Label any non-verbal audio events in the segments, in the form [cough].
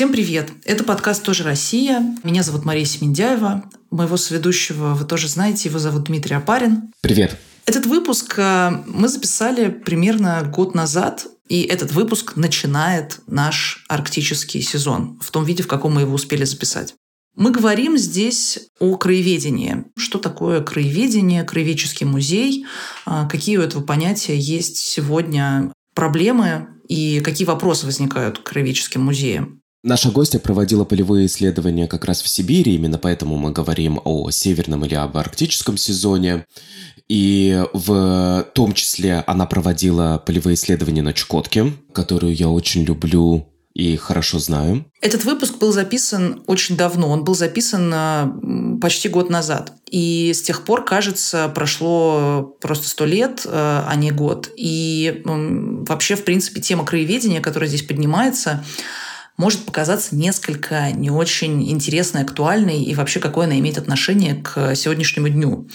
Всем привет! Это подкаст «Тоже Россия». Меня зовут Мария Семендяева. Моего соведущего вы тоже знаете. Его зовут Дмитрий Апарин. Привет! Этот выпуск э, мы записали примерно год назад. И этот выпуск начинает наш арктический сезон в том виде, в каком мы его успели записать. Мы говорим здесь о краеведении. Что такое краеведение, краеведческий музей, а, какие у этого понятия есть сегодня проблемы и какие вопросы возникают к краеведческим музеям. Наша гостья проводила полевые исследования как раз в Сибири, именно поэтому мы говорим о северном или об арктическом сезоне. И в том числе она проводила полевые исследования на Чукотке, которую я очень люблю и хорошо знаю. Этот выпуск был записан очень давно. Он был записан э, почти год назад. И с тех пор, кажется, прошло просто сто лет, э, а не год. И вообще, в принципе, тема краеведения, которая здесь поднимается, может показаться несколько не очень интересной, актуальной и вообще какое она имеет отношение к сегодняшнему дню.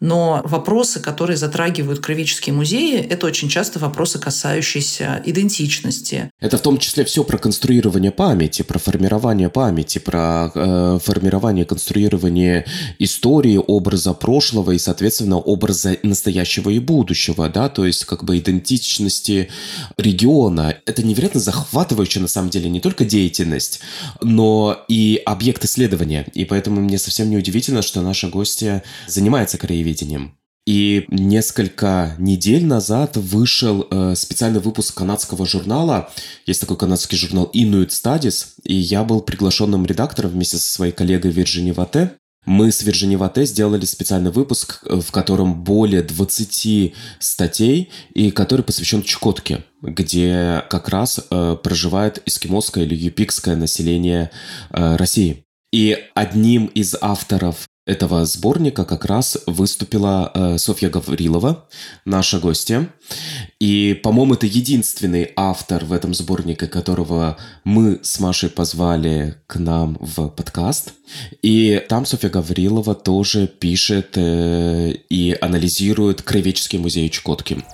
Но вопросы, которые затрагивают кровеческие музеи, это очень часто вопросы, касающиеся идентичности. Это в том числе все про конструирование памяти, про формирование памяти, про э, формирование, конструирование истории, образа прошлого и, соответственно, образа настоящего и будущего, да, то есть как бы идентичности региона. Это невероятно захватывающая на самом деле не только деятельность, но и объект исследования. И поэтому мне совсем не удивительно, что наша гостья занимается краеведением телевидением. И несколько недель назад вышел э, специальный выпуск канадского журнала. Есть такой канадский журнал Inuit Studies, и я был приглашенным редактором вместе со своей коллегой Вирджини Вате. Мы с Вирджини Вате сделали специальный выпуск, э, в котором более 20 статей, и который посвящен Чукотке, где как раз э, проживает эскимосское или юпикское население э, России. И одним из авторов этого сборника как раз выступила э, Софья Гаврилова, наша гостья. И, по-моему, это единственный автор в этом сборнике, которого мы с Машей позвали к нам в подкаст. И там Софья Гаврилова тоже пишет э, и анализирует Краеведческий музей Чукотки.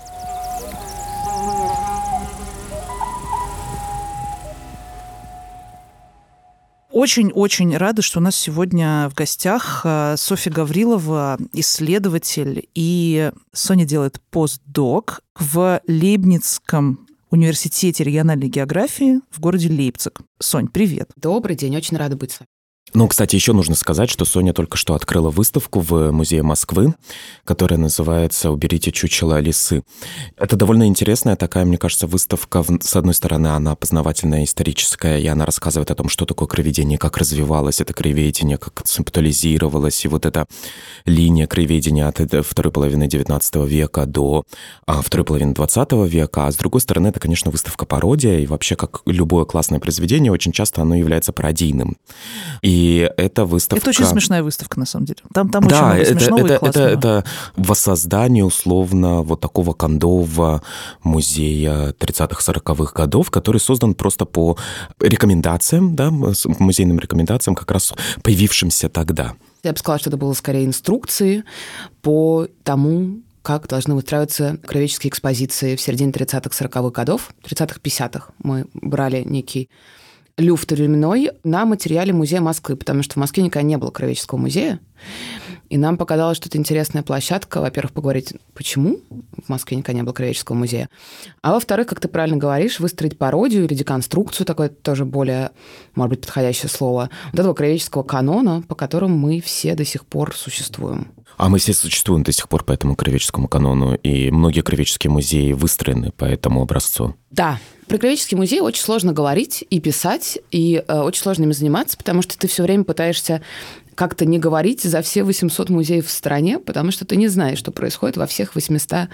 Очень-очень рада, что у нас сегодня в гостях э, Софья Гаврилова, исследователь, и Соня делает постдок в Лейбницком университете региональной географии в городе Лейпциг. Сонь, привет. Добрый день, очень рада быть с вами. Ну, кстати, еще нужно сказать, что Соня только что открыла выставку в Музее Москвы, которая называется «Уберите чучело лисы». Это довольно интересная такая, мне кажется, выставка. С одной стороны, она познавательная, историческая, и она рассказывает о том, что такое кроведение, как развивалось это кроведение, как концептуализировалось, и вот эта линия кроведения от второй половины XIX века до а, второй половины XX века. А с другой стороны, это, конечно, выставка-пародия, и вообще, как любое классное произведение, очень часто оно является пародийным. И и эта выставка... Это очень смешная выставка, на самом деле. Там, там да, очень много это, смешного это, и классного. Это, это воссоздание, условно, вот такого кондового музея 30-40-х годов, который создан просто по рекомендациям, да, музейным рекомендациям, как раз появившимся тогда. Я бы сказала, что это было скорее инструкции по тому, как должны выстраиваться кровеческие экспозиции в середине 30-х, 40-х годов, 30-х, 50-х. Мы брали некий люфт временной на материале Музея Москвы, потому что в Москве никогда не было Кровеческого музея. И нам показалось, что это интересная площадка, во-первых, поговорить, почему в Москве никогда не было Кровеческого музея, а во-вторых, как ты правильно говоришь, выстроить пародию или деконструкцию, такое тоже более, может быть, подходящее слово, вот этого кровеческого канона, по которому мы все до сих пор существуем. А мы все существуем до сих пор по этому кровеческому канону, и многие кровеческие музеи выстроены по этому образцу. Да, про Кровеческий музей очень сложно говорить и писать, и э, очень сложно ими заниматься, потому что ты все время пытаешься как-то не говорить за все 800 музеев в стране, потому что ты не знаешь, что происходит во всех 800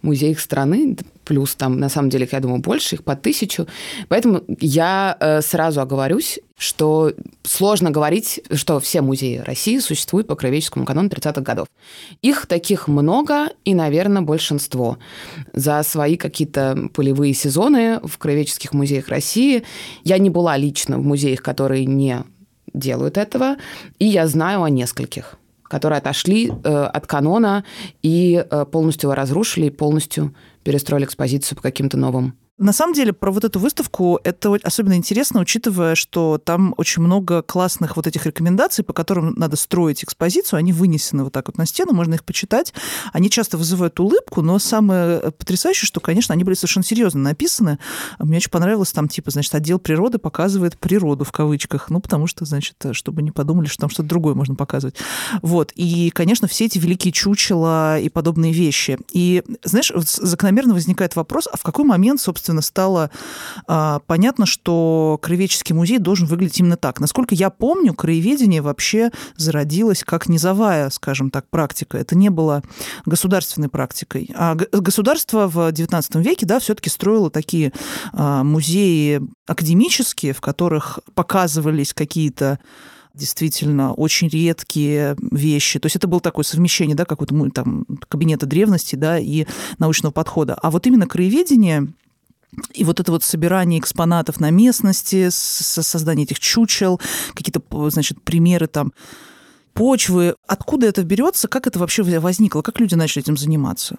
музеях страны, плюс там, на самом деле, я думаю, больше, их по тысячу. Поэтому я э, сразу оговорюсь, что сложно говорить, что все музеи России существуют по кровеческому канону 30-х годов. Их таких много, и, наверное, большинство. За свои какие-то полевые сезоны в кровеческих музеях России я не была лично в музеях, которые не делают этого, и я знаю о нескольких которые отошли э, от канона и э, полностью его разрушили, полностью перестроили экспозицию по каким-то новым На самом деле, про вот эту выставку это особенно интересно, учитывая, что там очень много классных вот этих рекомендаций, по которым надо строить экспозицию. Они вынесены вот так вот на стену, можно их почитать. Они часто вызывают улыбку, но самое потрясающее, что, конечно, они были совершенно серьезно написаны. Мне очень понравилось там, типа, значит, отдел природы показывает природу в кавычках. Ну, потому что, значит, чтобы не подумали, что там что-то другое можно показывать. Вот. И, конечно, все эти великие чучела и подобные вещи. И, знаешь, закономерно возникает вопрос, а в какой момент, собственно, естественно, стало а, понятно, что краеведческий музей должен выглядеть именно так. Насколько я помню, краеведение вообще зародилось как низовая, скажем так, практика. Это не было государственной практикой. А государство в XIX веке, да, все-таки строило такие а, музеи академические, в которых показывались какие-то действительно очень редкие вещи. То есть это было такое совмещение, да, какого-то там кабинета древности, да, и научного подхода. А вот именно краеведение и вот это вот собирание экспонатов на местности, создание этих чучел, какие-то, значит, примеры там почвы. Откуда это берется? Как это вообще возникло? Как люди начали этим заниматься?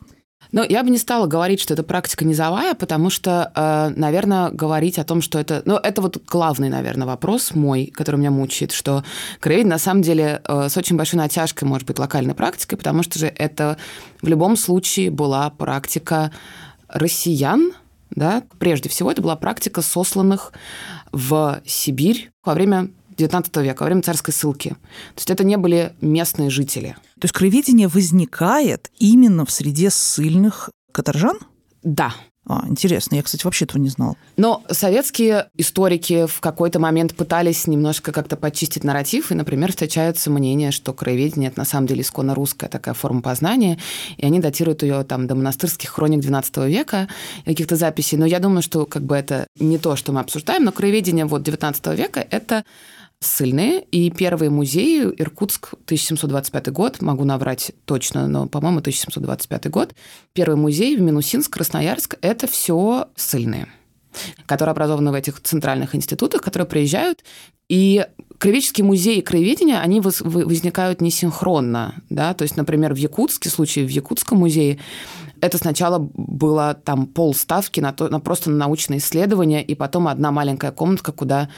Ну, я бы не стала говорить, что это практика низовая, потому что, э, наверное, говорить о том, что это... Ну, это вот главный, наверное, вопрос мой, который меня мучает, что краеведение на самом деле э, с очень большой натяжкой может быть локальной практикой, потому что же это в любом случае была практика россиян, да? Прежде всего, это была практика сосланных в Сибирь во время XIX века, во время царской ссылки. То есть это не были местные жители. То есть краеведение возникает именно в среде ссыльных каторжан? Да. А, интересно, я, кстати, вообще этого не знал. Но советские историки в какой-то момент пытались немножко как-то почистить нарратив, и, например, встречаются мнения, что краеведение – это на самом деле исконно русская такая форма познания, и они датируют ее там до монастырских хроник XII века, каких-то записей. Но я думаю, что как бы это не то, что мы обсуждаем, но краеведение вот XIX века – это ссыльные. И первые музеи, Иркутск, 1725 год, могу наврать точно, но, по-моему, 1725 год. Первый музей в Минусинск, Красноярск – это все ссыльные которые образованы в этих центральных институтах, которые приезжают. И краеведческие музеи краеведения, они возникают несинхронно. Да? То есть, например, в Якутске, в случае в Якутском музее, это сначала было там полставки на, то, на просто на научные исследования, и потом одна маленькая комнатка, куда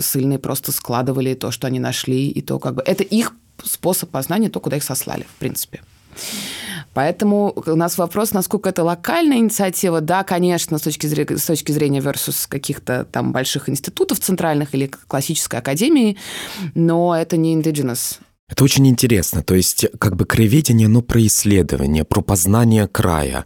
ссыльные просто складывали то, что они нашли, и то как бы... Это их способ познания, то, куда их сослали, в принципе. Поэтому у нас вопрос, насколько это локальная инициатива. Да, конечно, с точки зрения, с точки зрения versus каких-то там больших институтов центральных или классической академии, но это не indigenous это очень интересно. То есть, как бы краеведение, но про исследование, про познание края.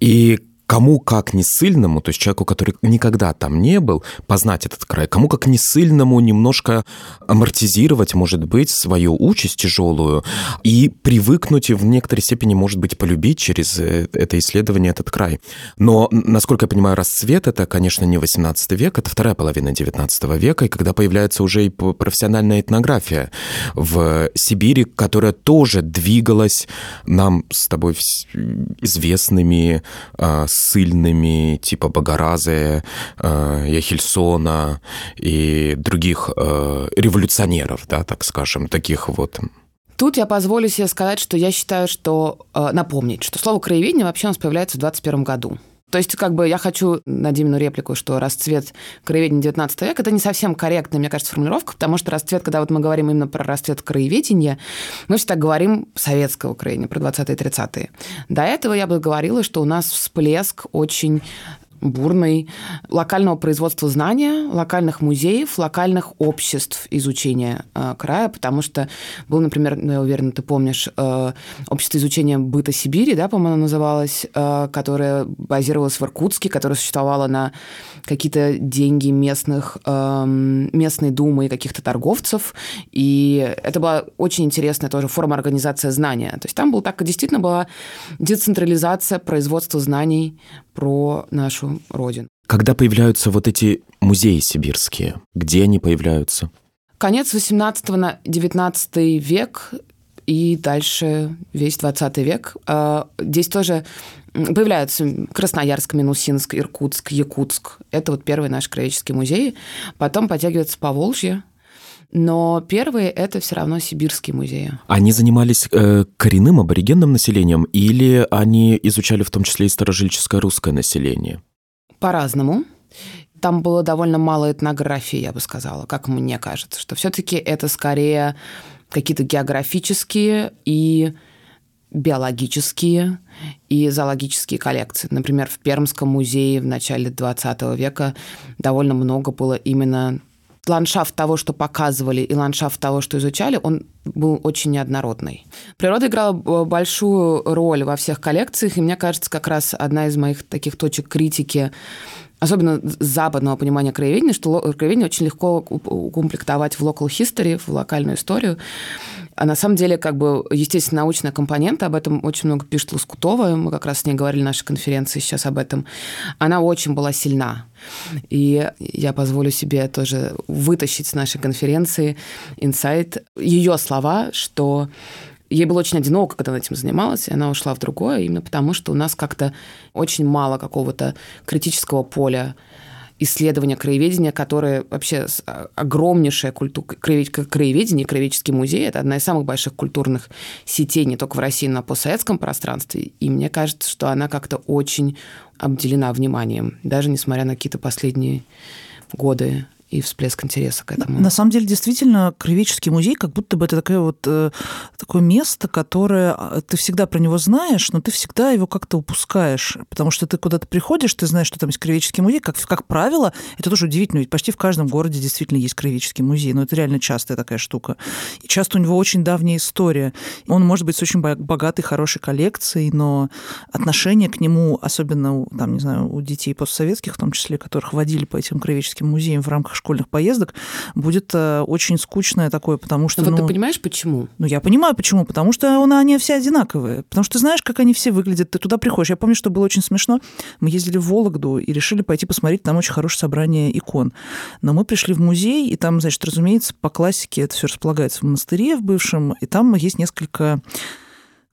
И кому как не сильному, то есть человеку, который никогда там не был, познать этот край, кому как не сильному немножко амортизировать, может быть, свою участь тяжелую и привыкнуть в некоторой степени, может быть, полюбить через э, это исследование этот край. Но, насколько я понимаю, расцвет это, конечно, не 18 век, это вторая половина 19 века, и когда появляется уже и профессиональная этнография в Сибири, которая тоже двигалась нам с тобой известными а, сильными, типа Багаразы, э, Яхельсона и других э, революционеров, да, так скажем, таких вот Тут я позволю себе сказать, что я считаю, что э, напомнить, что слово краеведение вообще у нас появляется в 21 году. То есть, как бы я хочу на Димину реплику, что расцвет краеведения 19 века, это не совсем корректная, мне кажется, формулировка, потому что расцвет, когда вот мы говорим именно про расцвет краеведения, мы всегда говорим советского краеведения, про 20-е 30-е. До этого я бы говорила, что у нас всплеск очень бурной локального производства знания, локальных музеев, локальных обществ изучения э, края, потому что был, например, ну, я уверена, ты помнишь, э, общество изучения быта Сибири, да, по-моему, называлось, э, которое базировалось в Иркутске, которое существовало на какие-то деньги местных, э, местной думы и каких-то торговцев, и это была очень интересная тоже форма организации знания. То есть там был так, действительно была децентрализация производства знаний про нашу родину. Когда появляются вот эти музеи сибирские? Где они появляются? Конец 18 на 19 век и дальше весь 20 век. А, здесь тоже появляются Красноярск, Минусинск, Иркутск, Якутск. Это вот первые наши краеведческие музеи. Потом подтягивается Поволжье, но первые это все равно сибирские музеи. Они занимались э, коренным аборигенным населением или они изучали в том числе и старожильческое русское население? По-разному. Там было довольно мало этнографии, я бы сказала, как мне кажется, что все-таки это скорее какие-то географические и биологические и зоологические коллекции. Например, в Пермском музее в начале 20 века довольно много было именно ландшафт того, что показывали, и ландшафт того, что изучали, он был очень неоднородный. Природа играла большую роль во всех коллекциях, и мне кажется, как раз одна из моих таких точек критики особенно западного понимания краеведения, что краеведение очень легко укомплектовать в local history, в локальную историю. А на самом деле, как бы, естественно, научная компонента, об этом очень много пишет Лоскутова, мы как раз с ней говорили на нашей конференции сейчас об этом, она очень была сильна. И я позволю себе тоже вытащить с нашей конференции инсайт ее слова, что Ей было очень одиноко, когда она этим занималась, и она ушла в другое, именно потому что у нас как-то очень мало какого-то критического поля исследования краеведения, которое вообще а, огромнейшая культура краеведение, краеведческий музей. Это одна из самых больших культурных сетей не только в России, но и на постсоветском пространстве. И мне кажется, что она как-то очень обделена вниманием, даже несмотря на какие-то последние годы и всплеск интереса к этому. На самом деле, действительно, Краеведческий музей как будто бы это такое вот э, такое место, которое а, ты всегда про него знаешь, но ты всегда его как-то упускаешь, потому что ты куда-то приходишь, ты знаешь, что там есть Краеведческий музей, как, как правило, это тоже удивительно, ведь почти в каждом городе действительно есть Краеведческий музей, но это реально частая такая штука. И часто у него очень давняя история. Он может быть с очень богатой, хорошей коллекцией, но отношение к нему, особенно, там, не знаю, у детей постсоветских, в том числе, которых водили по этим Краеведческим музеям в рамках школьных поездок будет э, очень скучное такое, потому что... Но ну, вот ты понимаешь, почему? Ну, я понимаю, почему. Потому что она, они все одинаковые. Потому что ты знаешь, как они все выглядят. Ты туда приходишь. Я помню, что было очень смешно. Мы ездили в Вологду и решили пойти посмотреть. Там очень хорошее собрание икон. Но мы пришли в музей, и там, значит, разумеется, по классике это все располагается в монастыре в бывшем, и там есть несколько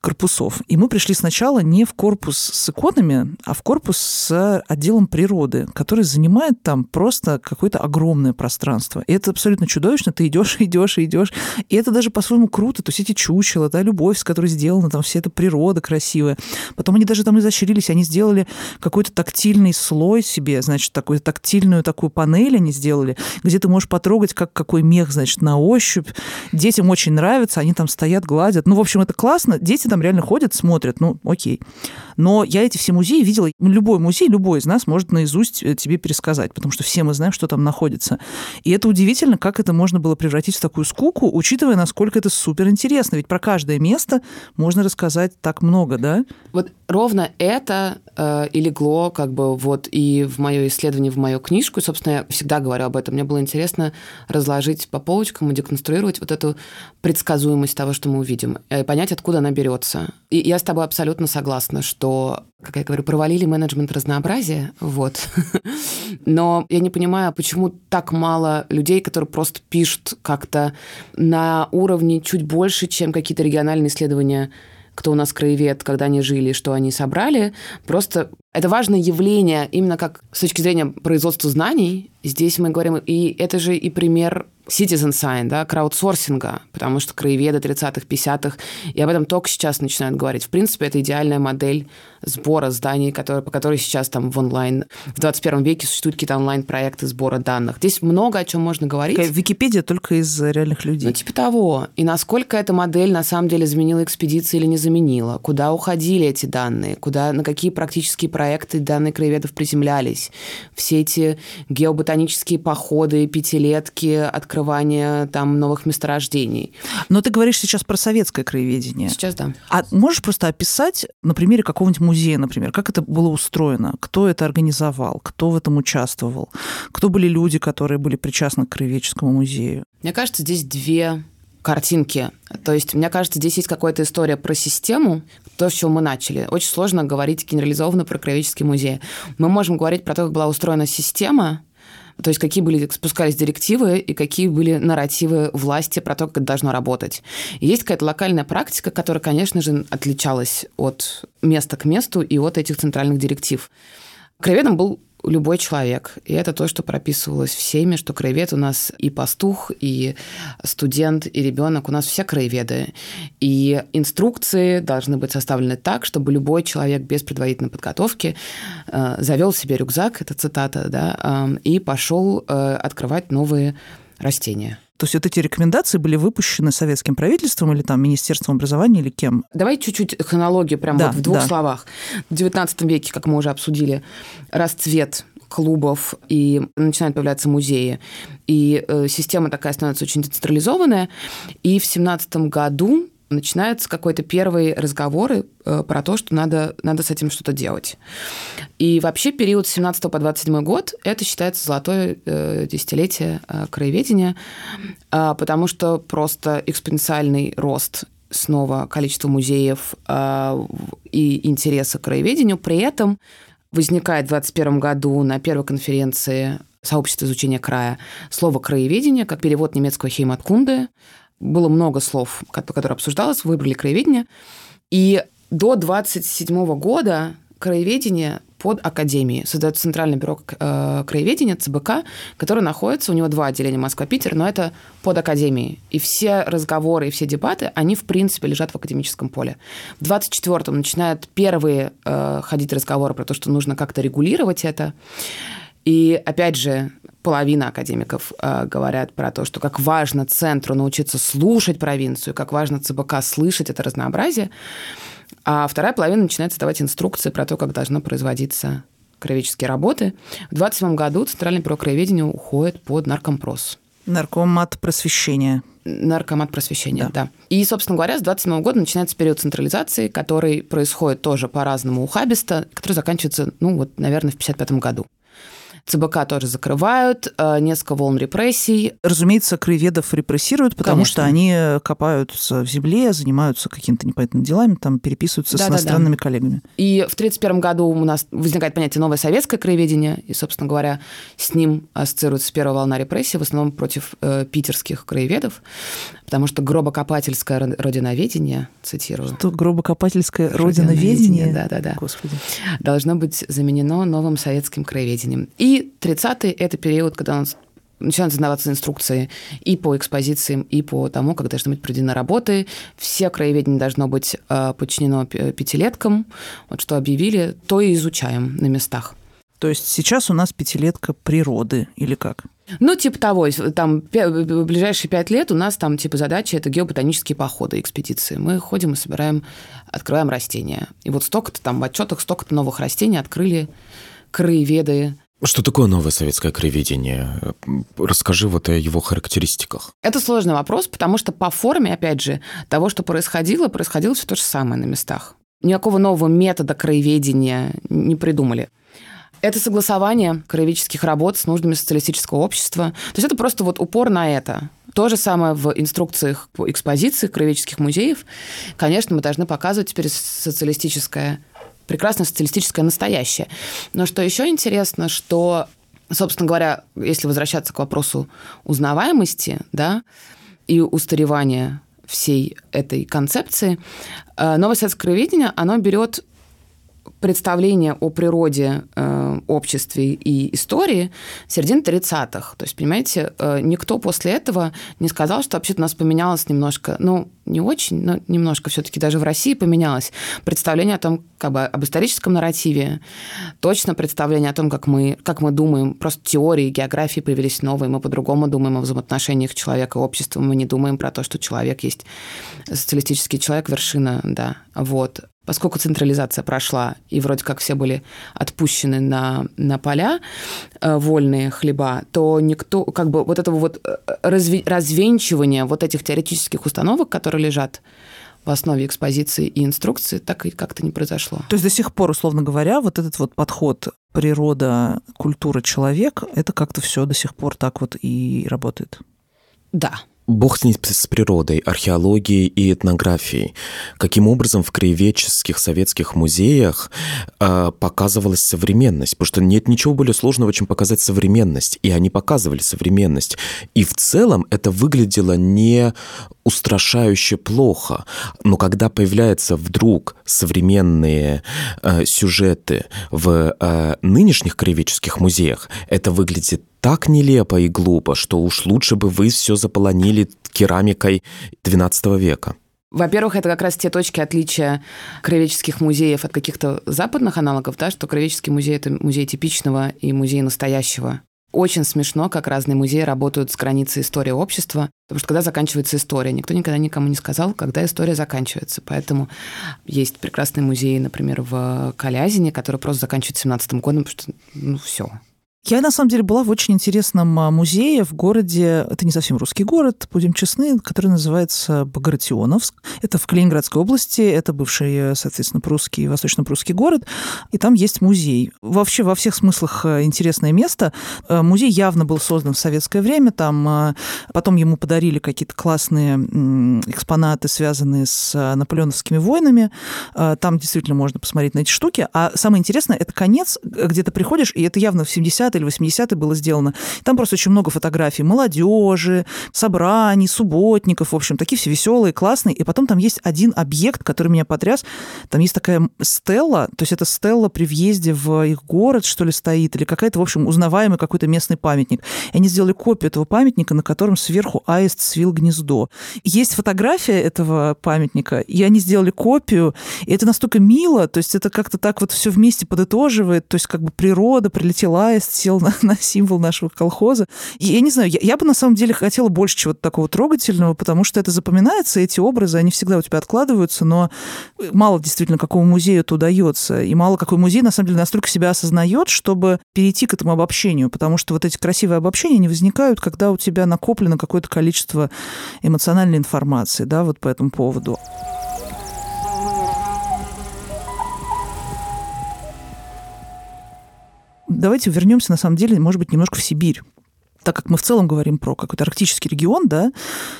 корпусов. И мы пришли сначала не в корпус с иконами, а в корпус с отделом природы, который занимает там просто какое-то огромное пространство. И это абсолютно чудовищно. Ты идешь, [laughs] идешь, идешь. И это даже по-своему круто. То есть эти чучела, да, любовь, с которой сделана, там вся эта природа красивая. Потом они даже там изощрились, они сделали какой-то тактильный слой себе, значит, такую тактильную такую панель они сделали, где ты можешь потрогать, как какой мех, значит, на ощупь. Детям очень нравится, они там стоят, гладят. Ну, в общем, это классно. Дети там реально ходят, смотрят, ну, окей. Но я эти все музеи видела. Любой музей, любой из нас может наизусть э, тебе пересказать, потому что все мы знаем, что там находится. И это удивительно, как это можно было превратить в такую скуку, учитывая, насколько это супер интересно. Ведь про каждое место можно рассказать так много, да? Вот ровно это э, и легло как бы вот и в мое исследование, в мою книжку. И, собственно, я всегда говорю об этом. Мне было интересно разложить по полочкам и деконструировать вот эту предсказуемость того, что мы увидим, и понять, откуда она берется. И я с тобой абсолютно согласна, что, как я говорю, провалили менеджмент разнообразия, вот. [laughs] Но я не понимаю, почему так мало людей, которые просто пишут как-то на уровне чуть больше, чем какие-то региональные исследования кто у нас краевед, когда они жили, что они собрали. Просто это важное явление именно как с точки зрения производства знаний. Здесь мы говорим, и это же и пример citizen science, да, краудсорсинга, потому что краеведы 30-х, 50-х, и об этом только сейчас начинают говорить. В принципе, это идеальная модель сбора зданий, которые, по которой сейчас там в онлайн, в 21 веке существуют какие-то онлайн-проекты сбора данных. Здесь много о чем можно говорить. Википедия только из реальных людей. Ну, типа того. И насколько эта модель на самом деле заменила экспедиции или не заменила? Куда уходили эти данные? Куда, на какие практические проекты данные краеведов приземлялись? Все эти геоботанические походы, пятилетки, открывание там новых месторождений. Но ты говоришь сейчас про советское краеведение. Сейчас да. А можешь просто описать на примере какого-нибудь музея, например, как это было устроено, кто это организовал, кто в этом участвовал, кто были люди, которые были причастны к Краеведческому музею? Мне кажется, здесь две картинки. То есть, мне кажется, здесь есть какая-то история про систему, то, с чего мы начали. Очень сложно говорить генерализованно про Краеведческий музей. Мы можем говорить про то, как была устроена система, то есть какие были спускались директивы и какие были нарративы власти про то, как это должно работать. Есть какая-то локальная практика, которая, конечно же, отличалась от места к месту и от этих центральных директив. Краеведом был любой человек. И это то, что прописывалось всеми, что краевед у нас и пастух, и студент, и ребенок. У нас все краеведы. И инструкции должны быть составлены так, чтобы любой человек без предварительной подготовки э, завел себе рюкзак, это цитата, да, э, и пошел э, открывать новые растения. То есть вот эти рекомендации были выпущены советским правительством или там Министерством образования или кем? Давай чуть-чуть хронологию прямо Да, вот в двух да. словах. В XIX веке, как мы уже обсудили, расцвет клубов, и начинают появляться музеи. И э, система такая становится очень децентрализованная. И в 17 году начинаются какой-то первые разговоры э, про то, что надо, надо с этим что-то делать. И вообще период с 17 по 27 год это считается золотое э, десятилетие э, краеведения, потому что просто экспоненциальный рост снова количества музеев и интереса к краеведению. При этом возникает в 21 году на первой конференции сообщества изучения края слово «краеведение», как перевод немецкого «хейматкунде». Было много слов, ко- которые обсуждалось, выбрали краеведение. И до 27 года краеведение под академией. Создается Центральное бюро э, краеведения, ЦБК, которое находится, у него два отделения Москва-Питер, но это под академией. И все разговоры и все дебаты, они, в принципе, лежат в академическом поле. В 24-м начинают первые э, ходить разговоры про то, что нужно как-то регулировать это. И опять же, половина академиков э, говорят про то, что как важно центру научиться слушать провинцию, как важно ЦБК слышать это разнообразие. А вторая половина начинает создавать инструкции про то, как должно производиться краеведческие работы. В 27 году Центральное бюро краеведения уходит под наркомпрос. Наркомат просвещения. Наркомат просвещения, Да. да. И, собственно говоря, с 27 года начинается период централизации, который происходит тоже по-разному ухабисто, который заканчивается, ну, вот, наверное, в 55 году. ЦБК тоже закрывают, э, несколько волн репрессий. Разумеется, краеведов репрессируют, потому Конечно. что они копаются в земле, занимаются какими-то непонятными делами, там переписываются с Да-да-да. иностранными коллегами. И в 1931 году у нас возникает понятие новое советское краеведение, и, собственно говоря, с ним ассоциируется первая волна репрессий, в основном против э, питерских краеведов, потому что гробокопательское ро- родиноведение, цитирую, То гробокопательское родиноведение. Да-да-да. Господи. должно быть заменено новым советским краеведением. И 30-е – это период, когда у нас начинают создаваться инструкции и по экспозициям, и по тому, как должны быть проведены работы. Все краеведение должно быть э, подчинено пятилеткам. Вот что объявили, то и изучаем на местах. То есть сейчас у нас пятилетка природы, или как? Ну, типа того, там в ближайшие пять лет у нас там типа задача это геоботанические походы, экспедиции. Мы ходим и собираем, открываем растения. И вот столько-то там в отчетах, столько-то новых растений открыли краеведы Что такое новое советское краеведение? Расскажи вот о его характеристиках. Это сложный вопрос, потому что по форме, опять же, того, что происходило, происходило все то же самое на местах. Никакого нового метода краеведения не придумали. Это согласование краеведческих работ с нуждами социалистического общества. То есть это просто вот упор на это. То же самое в инструкциях по экспозиции краеведческих музеев. Конечно, мы должны показывать теперь социалистическое, прекрасное социалистическое настоящее. Но что еще интересно, что, собственно говоря, если возвращаться к вопросу узнаваемости, да, и устаревания всей этой концепции, э, новое советское краеведение, оно берет представление о природе, э, обществе и истории середины 30-х. То есть, понимаете, э, никто после этого не сказал, что вообще-то у нас поменялось немножко, ну, не очень, но немножко все-таки даже в России поменялось. Представление о том, как бы об историческом нарративе, точно представление о том, как мы, как мы думаем, просто теории, географии появились новые, мы по-другому думаем о взаимоотношениях человека и общества, мы не думаем про то, что человек есть социалистический человек, вершина, да, вот. Поскольку централизация прошла, и вроде как все были отпущены на, на поля, э, вольные хлеба, то никто, как бы вот этого вот э, разви- развенчивания вот этих теоретических установок, которые лежат в основе экспозиции и инструкции, так и как-то не произошло. То есть до сих пор, условно говоря, вот этот вот подход природа, культура, человек, это как-то все до сих пор так вот и работает. Да, Бог с ней с природой, археологией и этнографией. Каким образом в краеведческих советских музеях э, показывалась современность? Потому что нет ничего более сложного, чем показать современность. И они показывали современность. И в целом это выглядело не устрашающе плохо. Но когда появляются вдруг современные э, сюжеты в э, нынешних краеведческих музеях, это выглядит так нелепо и глупо, что уж лучше бы вы все заполонили керамикой XII века. Во-первых, это как раз те точки отличия краеведческих музеев от каких-то западных аналогов, да, что краеведческий музей – это музей типичного и музей настоящего. Очень смешно, как разные музеи работают с границей истории общества, потому что когда заканчивается история, никто никогда никому не сказал, когда история заканчивается. Поэтому есть прекрасный музей, например, в Калязине, который просто заканчивается 17 годом, потому что, ну, все, я, на самом деле, была в очень интересном а, музее в городе, это не совсем русский город, будем честны, который называется Багратионовск. Это в Калининградской области, это бывший, соответственно, прусский, восточно-прусский город, и там есть музей. Вообще во всех смыслах а, интересное место. А, музей явно был создан в советское время, там потом ему подарили какие-то классные экспонаты, связанные с наполеоновскими войнами. Там действительно можно посмотреть на эти штуки. А самое интересное, это конец, где ты приходишь, и это явно в 70 70-е или 80-е было сделано. Там просто очень много фотографий молодежи, собраний, субботников, в общем, такие все веселые, классные. И потом там есть один объект, который меня потряс. Там есть такая стелла, то есть это стелла при въезде в их город, что ли, стоит, или какая-то, в общем, узнаваемый какой-то местный памятник. И они сделали копию этого памятника, на котором сверху аист свил гнездо. Есть фотография этого памятника, и они сделали копию, и это настолько мило, то есть это как-то так вот все вместе подытоживает, то есть как бы природа, прилетел аист, сел на, [laughs] на символ нашего колхоза. И я не знаю, я, я бы на самом деле хотела больше чего-то такого трогательного, потому что это запоминается, эти образы, они всегда у тебя откладываются, но мало действительно какому музею это удается, и мало какой музей на самом деле настолько себя осознает, чтобы перейти к этому обобщению, потому что вот эти красивые обобщения, они возникают, когда у тебя накоплено какое-то количество эмоциональной информации, да, вот по этому поводу. Давайте вернемся, на самом деле, может быть, немножко в Сибирь так как мы в целом говорим про какой-то арктический регион, да,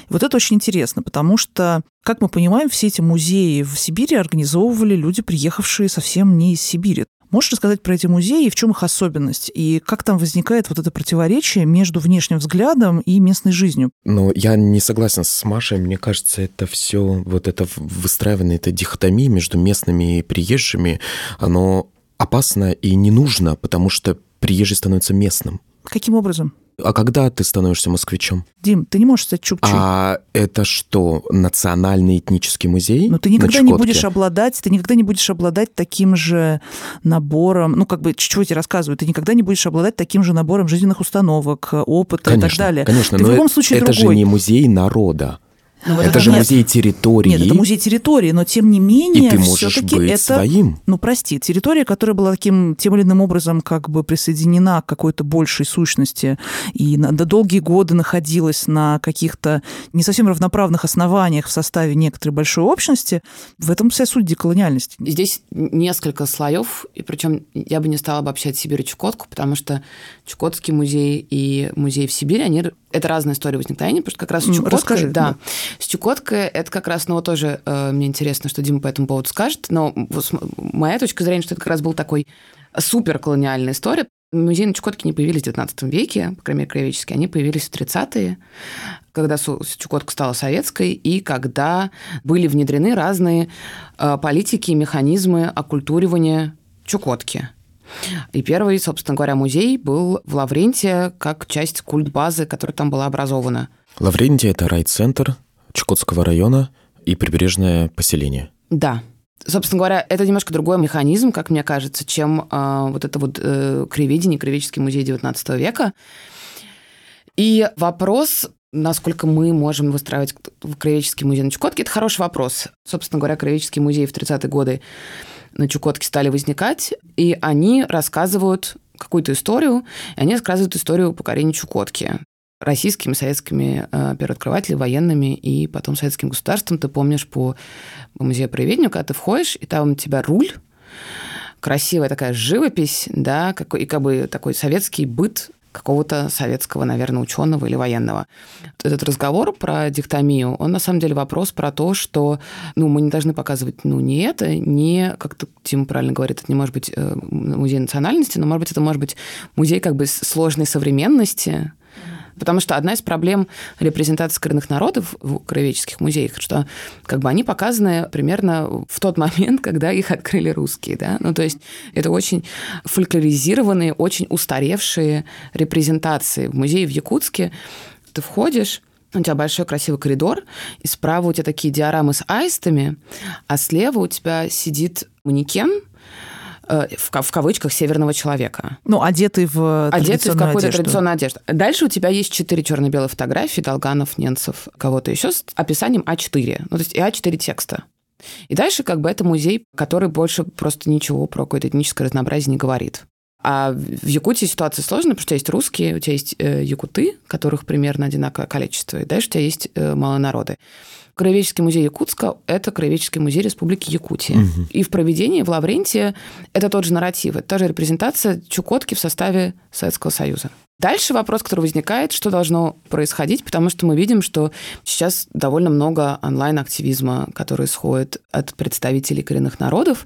вот это очень интересно, потому что, как мы понимаем, все эти музеи в Сибири организовывали люди, приехавшие совсем не из Сибири. Можешь рассказать про эти музеи и в чем их особенность? И как там возникает вот это противоречие между внешним взглядом и местной жизнью? Ну, я не согласен с Машей. Мне кажется, это все, вот это выстраивание этой дихотомии между местными и приезжими, оно опасно и не нужно, потому что приезжий становится местным. Каким образом? А когда ты становишься москвичом? Дим, ты не можешь стать чукчей. А это что, национальный этнический музей? Но ты никогда не будешь обладать, ты никогда не будешь обладать таким же набором, ну, как бы, чего тебе рассказываю, ты никогда не будешь обладать таким же набором жизненных установок, опыта конечно, и так далее. Конечно, ты но в любом случае это другой. же не музей народа. Ну, это, это же нет. музей территории. Нет, это музей территории, но тем не менее... И ты можешь быть это, своим. Ну, прости, территория, которая была таким, тем или иным образом как бы присоединена к какой-то большей сущности и на, до долгие годы находилась на каких-то не совсем равноправных основаниях в составе некоторой большой общности, в этом вся суть деколониальности. Здесь несколько слоев, и причем я бы не стала обобщать Сибирь и Чукотку, потому что Чукотский музей и музей в Сибири, они это разная история возникновения, потому что как раз с Чукоткой... Расскажи. Да, да. С Чукоткой это как раз, ну, вот тоже э, мне интересно, что Дима по этому поводу скажет, но вот, моя точка зрения, что это как раз был такой супер колониальная история. Музеи на Чукотке не появились в XIX веке, по крайней мере, краеведческие, они появились в 30-е, когда Чукотка стала советской, и когда были внедрены разные э, политики и механизмы оккультуривания Чукотки. И первый, собственно говоря, музей был в Лавренте как часть культбазы, которая там была образована. Лаврентия – это райцентр Чукотского района и прибрежное поселение. Да. Собственно говоря, это немножко другой механизм, как мне кажется, чем э, вот это вот э, краеведение, краеведческий музей XIX века. И вопрос, насколько мы можем выстраивать краеведческий музей на Чукотке, это хороший вопрос. Собственно говоря, краеведческий музей в 30-е годы на Чукотке стали возникать, и они рассказывают какую-то историю, и они рассказывают историю покорения Чукотки российскими, советскими э, первооткрывателями, военными и потом советским государством. Ты помнишь по музею проведению, когда ты входишь, и там у тебя руль, красивая такая живопись, да, какой, и как бы такой советский быт какого-то советского, наверное, ученого или военного. Этот разговор про диктомию, он на самом деле вопрос про то, что ну, мы не должны показывать ну, не это, не, как Тим правильно говорит, это не может быть э, музей национальности, но, может быть, это может быть музей как бы сложной современности, Потому что одна из проблем репрезентации коренных народов в краеведческих музеях, что как бы они показаны примерно в тот момент, когда их открыли русские. Да? Ну, то есть это очень фольклоризированные, очень устаревшие репрезентации. В музее в Якутске ты входишь, у тебя большой красивый коридор, и справа у тебя такие диорамы с аистами, а слева у тебя сидит манекен, в, в кавычках северного человека. Ну, одетый в Одетый в какую-то традиционную одежду. Дальше у тебя есть четыре черно-белые фотографии Долганов, Ненцев, кого-то еще с описанием А4. Ну, то есть и А4 текста. И дальше как бы это музей, который больше просто ничего про какое-то этническое разнообразие не говорит. А в Якутии ситуация сложная, потому что у тебя есть русские, у тебя есть э, якуты, которых примерно одинаковое количество, и дальше у тебя есть э, малонароды. Краеведческий музей Якутска – это Краеведческий музей Республики Якутия. Угу. И в проведении в Лаврентии это тот же нарратив, это та же репрезентация Чукотки в составе Советского Союза. Дальше вопрос, который возникает, что должно происходить, потому что мы видим, что сейчас довольно много онлайн-активизма, который исходит от представителей коренных народов.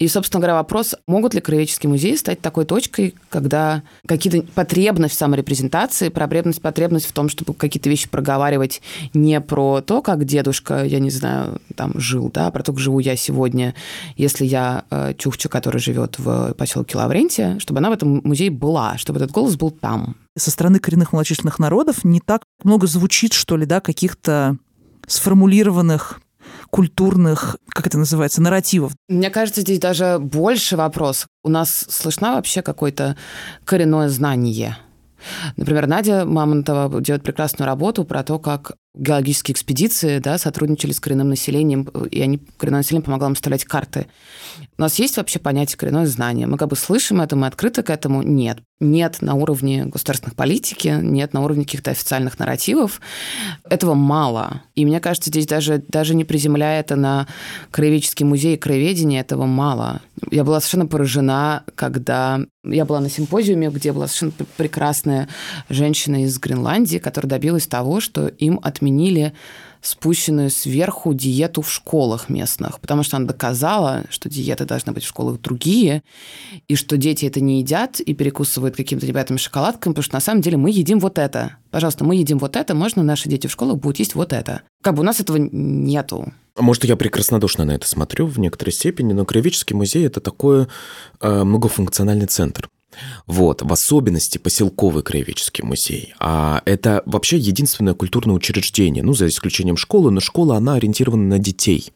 И, собственно говоря, вопрос, могут ли краеведческие музеи стать такой точкой, когда какие-то потребность в саморепрезентации, потребность, потребность в том, чтобы какие-то вещи проговаривать не про то, как дедушка, я не знаю, там жил, да, а про то, как живу я сегодня, если я э, чухча, который живет в поселке Лаврентия, чтобы она в этом музее была, чтобы этот голос был там. Со стороны коренных малочисленных народов не так много звучит, что ли, да, каких-то сформулированных культурных, как это называется, нарративов. Мне кажется, здесь даже больше вопрос. У нас слышна вообще какое-то коренное знание? Например, Надя Мамонтова делает прекрасную работу про то, как геологические экспедиции да, сотрудничали с коренным населением, и они, коренное население помогло им составлять карты. У нас есть вообще понятие коренное знание? Мы как бы слышим это, мы открыты к этому? Нет. Нет на уровне государственных политики, нет на уровне каких-то официальных нарративов. Этого мало. И мне кажется, здесь даже, даже не приземляя это на краеведческий музей краеведения, этого мало. Я была совершенно поражена, когда я была на симпозиуме, где была совершенно прекрасная женщина из Гренландии, которая добилась того, что им отменили спущенную сверху диету в школах местных, потому что она доказала, что диеты должны быть в школах другие, и что дети это не едят и перекусывают какими-то ребятами шоколадками, потому что на самом деле мы едим вот это. Пожалуйста, мы едим вот это, можно наши дети в школах будут есть вот это. Как бы у нас этого нету. Может, я прекраснодушно на это смотрю в некоторой степени, но Краеведческий музей – это такой э, многофункциональный центр. Вот, в особенности поселковый краеведческий музей. А это вообще единственное культурное учреждение, ну, за исключением школы, но школа, она ориентирована на детей.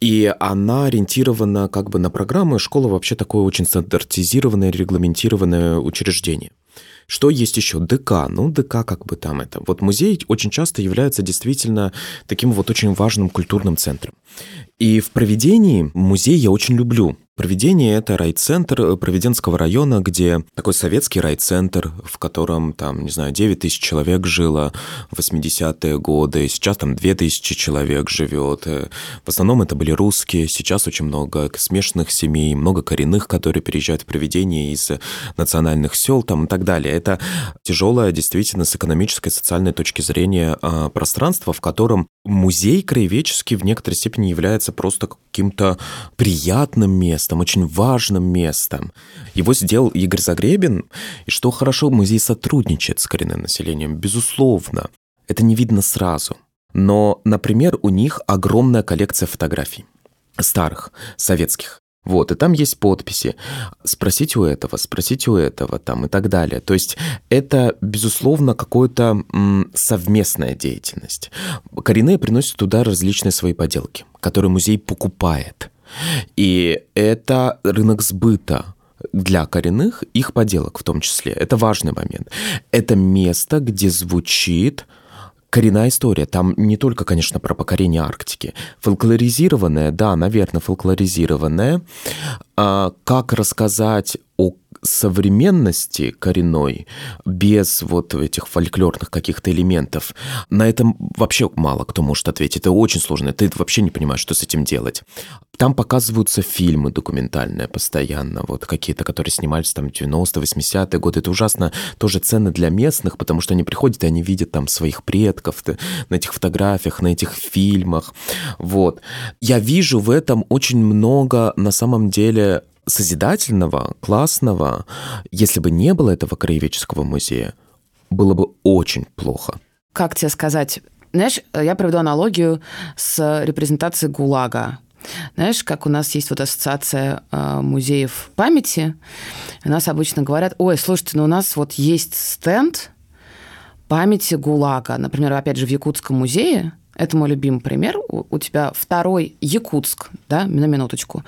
И она ориентирована как бы на программы. Школа вообще такое очень стандартизированное, регламентированное учреждение. Что есть еще? ДК. Ну, ДК как бы там это. Вот музей очень часто является действительно таким вот очень важным культурным центром. И в проведении музей я очень люблю. Проведение – это райцентр э, Провиденского района, где такой советский райцентр, в котором, там, не знаю, 9 тысяч человек жило в 80-е годы, сейчас там 2 тысячи человек живет. Э, в основном это были русские, сейчас очень много смешанных семей, много коренных, которые переезжают в Проведение из национальных сел там, и так далее. Это тяжелое, действительно, с экономической и социальной точки зрения а, пространство, в котором музей краеведческий в некоторой степени является просто каким-то приятным местом, очень важным местом. Его сделал Игорь Загребин, и что хорошо, музей сотрудничает с коренным населением, безусловно. Это не видно сразу. Но, например, у них огромная коллекция фотографий старых, советских. Вот, и там есть подписи. Спросите у этого, спросите у этого, там и так далее. То есть это, безусловно, какая-то совместная деятельность. Коренные приносят туда различные свои поделки, которые музей покупает. И это рынок сбыта для коренных, их поделок в том числе. Это важный момент. Это место, где звучит коренная история. Там не только, конечно, про покорение Арктики. Фолклоризированная, да, наверное, фолклоризированная, а, как рассказать о современности коренной, без вот этих фольклорных каких-то элементов, на этом вообще мало кто может ответить. Это очень сложно, ты вообще не понимаешь, что с этим делать. Там показываются фильмы документальные постоянно, вот какие-то, которые снимались там 90-е, 80-е годы. Это ужасно тоже ценно для местных, потому что они приходят и они видят там своих предков на этих фотографиях, на этих фильмах. Вот. Я вижу в этом очень много на самом деле созидательного, классного, если бы не было этого краеведческого музея, было бы очень плохо. Как тебе сказать? Знаешь, я приведу аналогию с репрезентацией ГУЛАГа. Знаешь, как у нас есть вот ассоциация э, музеев памяти, у нас обычно говорят, ой, слушайте, ну у нас вот есть стенд памяти ГУЛАГа. Например, опять же, в Якутском музее это мой любимый пример. У тебя второй Якутск, да, на минуточку.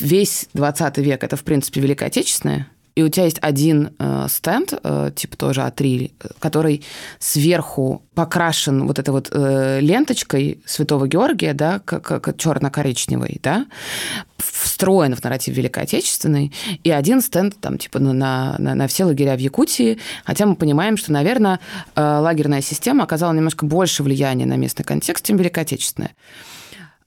Весь 20 век это, в принципе, Великая Отечественная и у тебя есть один э, стенд, э, типа тоже А3, который сверху покрашен вот этой вот э, ленточкой Святого Георгия, да, как, как черно-коричневый, да, встроен в нарратив Великой Отечественной, и один стенд там типа на, на, на все лагеря в Якутии, хотя мы понимаем, что, наверное, э, лагерная система оказала немножко больше влияния на местный контекст, чем Великая Отечественная.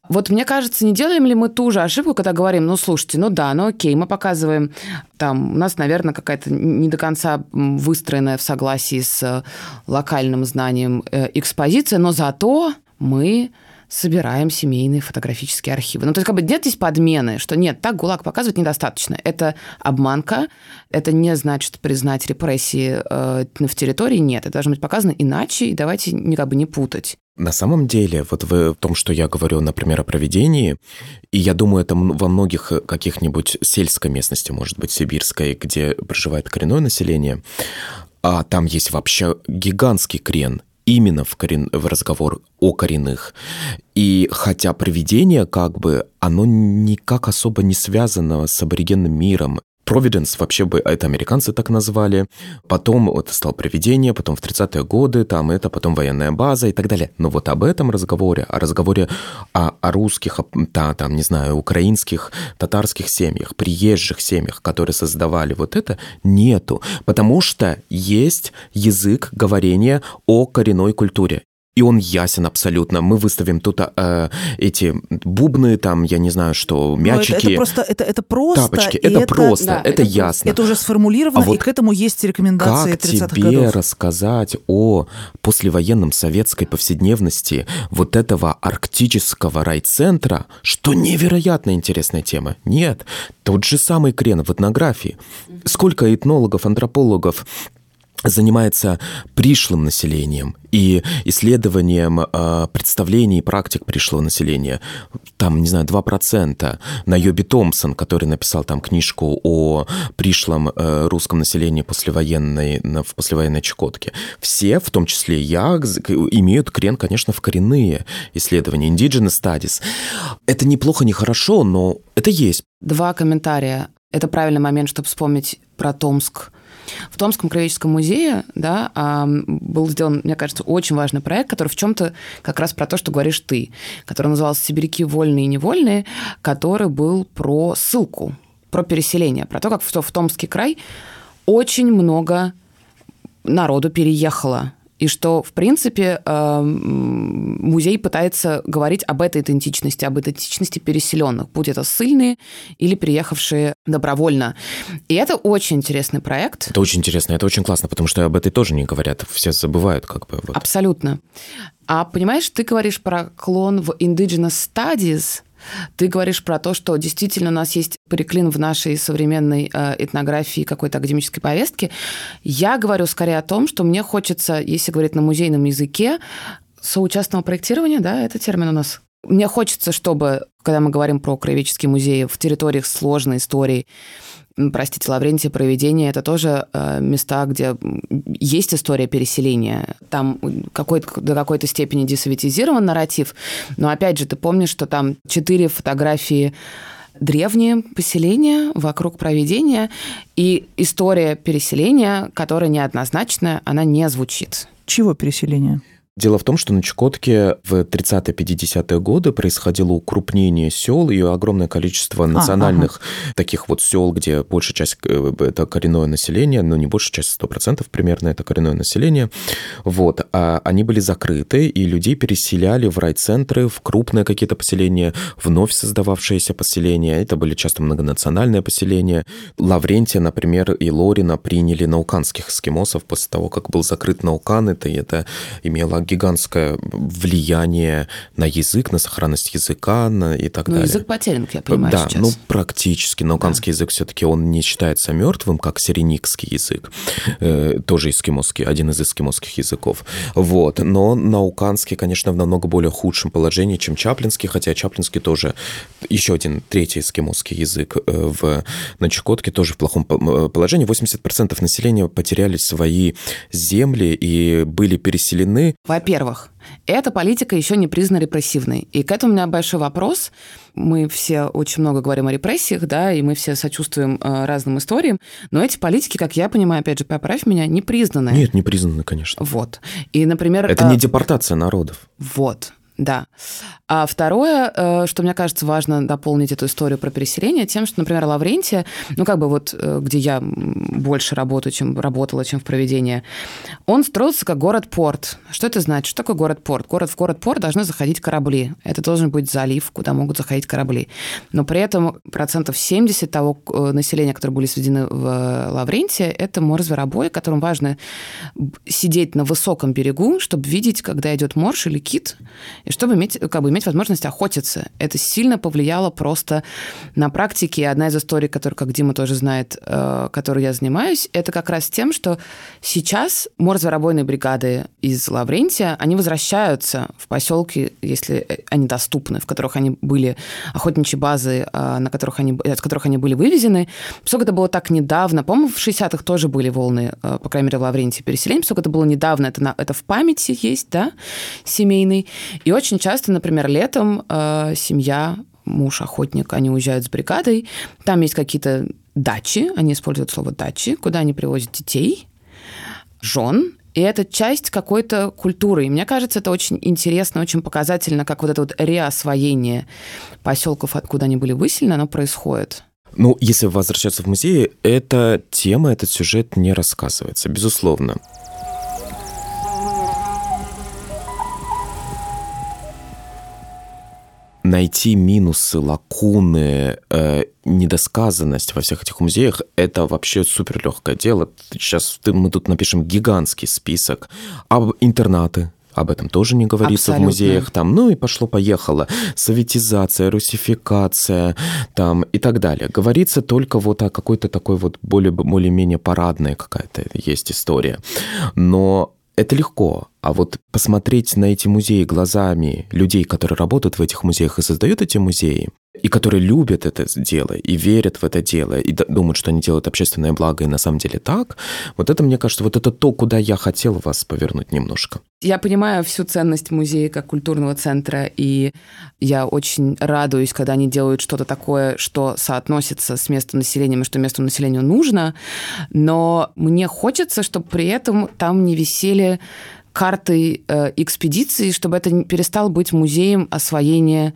Вот мне кажется, не делаем ли мы ту же ошибку, когда говорим, ну, слушайте, ну да, ну окей, мы показываем, там, у нас, наверное, какая-то не до конца выстроенная в согласии с локальным знанием э, экспозиция, но зато мы собираем семейные фотографические архивы. Ну, то есть, как бы нет здесь подмены, что нет, так ГУЛАГ показывать недостаточно. Это обманка, это не значит признать репрессии э, в территории, нет. Это должно быть показано иначе, и давайте не, как бы не путать. На самом деле, вот в том, что я говорю, например, о проведении, и я думаю, это во многих каких-нибудь сельской местности, может быть, сибирской, где проживает коренное население, а там есть вообще гигантский крен именно в, корен... в разговор о коренных. И хотя проведение как бы, оно никак особо не связано с аборигенным миром. Providence вообще бы, это американцы так назвали, потом это стало привидение, потом в 30-е годы, там это, потом военная база и так далее. Но вот об этом разговоре, о разговоре о, о русских, да, там, не знаю, украинских, татарских семьях, приезжих семьях, которые создавали вот это, нету, потому что есть язык говорения о коренной культуре и он ясен абсолютно. Мы выставим тут э, эти бубны, там, я не знаю, что, мячики. Это, это просто, это, это просто. Тапочки. Это, это просто, да, это, это ясно. Это уже сформулировано, а вот и к этому есть рекомендации как 30-х тебе годов. рассказать о послевоенном советской повседневности вот этого арктического райцентра, что невероятно интересная тема? Нет. Тот же самый крен в этнографии. Сколько этнологов, антропологов занимается пришлым населением и исследованием э, представлений и практик пришлого населения. Там, не знаю, 2%. На Йоби Томпсон, который написал там книжку о пришлом э, русском населении послевоенной, в послевоенной Чукотке. Все, в том числе я, имеют крен, конечно, в коренные исследования, indigenous studies. Это неплохо, не хорошо, но это есть. Два комментария. Это правильный момент, чтобы вспомнить про Томск в Томском краеведческом музее да, был сделан, мне кажется, очень важный проект, который в чем-то как раз про то, что говоришь ты, который назывался «Сибиряки вольные и невольные», который был про ссылку, про переселение, про то, как в, в Томский край очень много народу переехало и что, в принципе, эм, музей пытается говорить об этой идентичности, об идентичности переселенных, будь это ссыльные или приехавшие добровольно. И это очень интересный проект. Это очень интересно, это очень классно, потому что об этой тоже не говорят, все забывают как бы. Вот. Абсолютно. А понимаешь, ты говоришь про клон в Indigenous Studies, ты говоришь про то, что действительно у нас есть переклин в нашей современной э, этнографии какой-то академической повестки. Я говорю скорее о том, что мне хочется, если говорить на музейном языке, соучастного проектирования, да, это термин у нас. Мне хочется, чтобы, когда мы говорим про краеведческие музеи в территориях сложной истории, простите, Лаврентия, проведение, это тоже э, места, где есть история переселения. Там какой до какой-то степени десоветизирован нарратив, но опять же, ты помнишь, что там четыре фотографии древние поселения вокруг проведения, и история переселения, которая неоднозначная, она не звучит. Чего переселения? Дело в том, что на Чукотке в 30-50-е годы происходило укрупнение сел и огромное количество национальных а, ага. таких вот сел, где большая часть э, это коренное население, но не большая часть, 100% примерно это коренное население. Вот. А они были закрыты, и людей переселяли в райцентры, в крупные какие-то поселения, вновь создававшиеся поселения. Это были часто многонациональные поселения. Лаврентия, например, и Лорина приняли науканских эскимосов после того, как был закрыт Наукан. Это, это имело гигантское влияние на язык, на сохранность языка на, и так ну, далее. язык потерян, я понимаю Да, сейчас. ну практически. Науканский да. язык все-таки он не считается мертвым, как сиреникский язык, э, тоже эскимосский, один из эскимосских языков. Вот, но науканский, конечно, в намного более худшем положении, чем чаплинский, хотя чаплинский тоже еще один третий эскимосский язык э, в на Чукотке тоже в плохом э, положении. 80% населения потеряли свои земли и были переселены. Во-первых, эта политика еще не признана репрессивной. И к этому у меня большой вопрос. Мы все очень много говорим о репрессиях, да, и мы все сочувствуем э, разным историям, но эти политики, как я понимаю, опять же, поправь меня, не признаны. Нет, не признаны, конечно. Вот. И, например... Это не депортация народов. Вот. Да. А второе, э, что мне кажется важно дополнить эту историю про переселение, тем, что, например, Лаврентия, ну как бы вот э, где я больше работаю, чем работала, чем в проведении, он строился как город-порт. Что это значит? Что такое город-порт? Город в город-порт должны заходить корабли. Это должен быть залив, куда могут заходить корабли. Но при этом процентов 70 того э, населения, которые были сведены в Лаврентия, это морзверобой, которым важно сидеть на высоком берегу, чтобы видеть, когда идет морж или кит, и чтобы иметь, как бы, иметь возможность охотиться. Это сильно повлияло просто на практике. И одна из историй, которую, как Дима тоже знает, э, которой я занимаюсь, это как раз тем, что сейчас морзворобойные бригады из Лаврентия, они возвращаются в поселки, если они доступны, в которых они были охотничьи базы, э, на которых они, от которых они были вывезены. Поскольку это было так недавно, по-моему, в 60-х тоже были волны, э, по крайней мере, в Лаврентии переселения, поскольку это было недавно, это, на, это в памяти есть, да, семейный. И очень часто, например, летом э, семья, муж охотник, они уезжают с бригадой, там есть какие-то дачи, они используют слово дачи, куда они привозят детей, жен, и это часть какой-то культуры. И мне кажется, это очень интересно, очень показательно, как вот это вот реосвоение поселков, откуда они были выселены, оно происходит. Ну, если возвращаться в музей, эта тема, этот сюжет не рассказывается, безусловно. Найти минусы, лакуны, э, недосказанность во всех этих музеях – это вообще супер легкое дело. Сейчас мы тут напишем гигантский список. А интернаты, об этом тоже не говорится Абсолютно. в музеях. Там, ну и пошло-поехало. Советизация, русификация там, и так далее. Говорится только вот о какой-то такой вот более, более-менее парадная какая-то есть история. Но это легко. А вот посмотреть на эти музеи глазами людей, которые работают в этих музеях и создают эти музеи, и которые любят это дело, и верят в это дело, и думают, что они делают общественное благо, и на самом деле так, вот это, мне кажется, вот это то, куда я хотел вас повернуть немножко. Я понимаю всю ценность музея как культурного центра, и я очень радуюсь, когда они делают что-то такое, что соотносится с местом населения, и что местному населению нужно, но мне хочется, чтобы при этом там не висели картой э, экспедиции, чтобы это перестал быть музеем освоения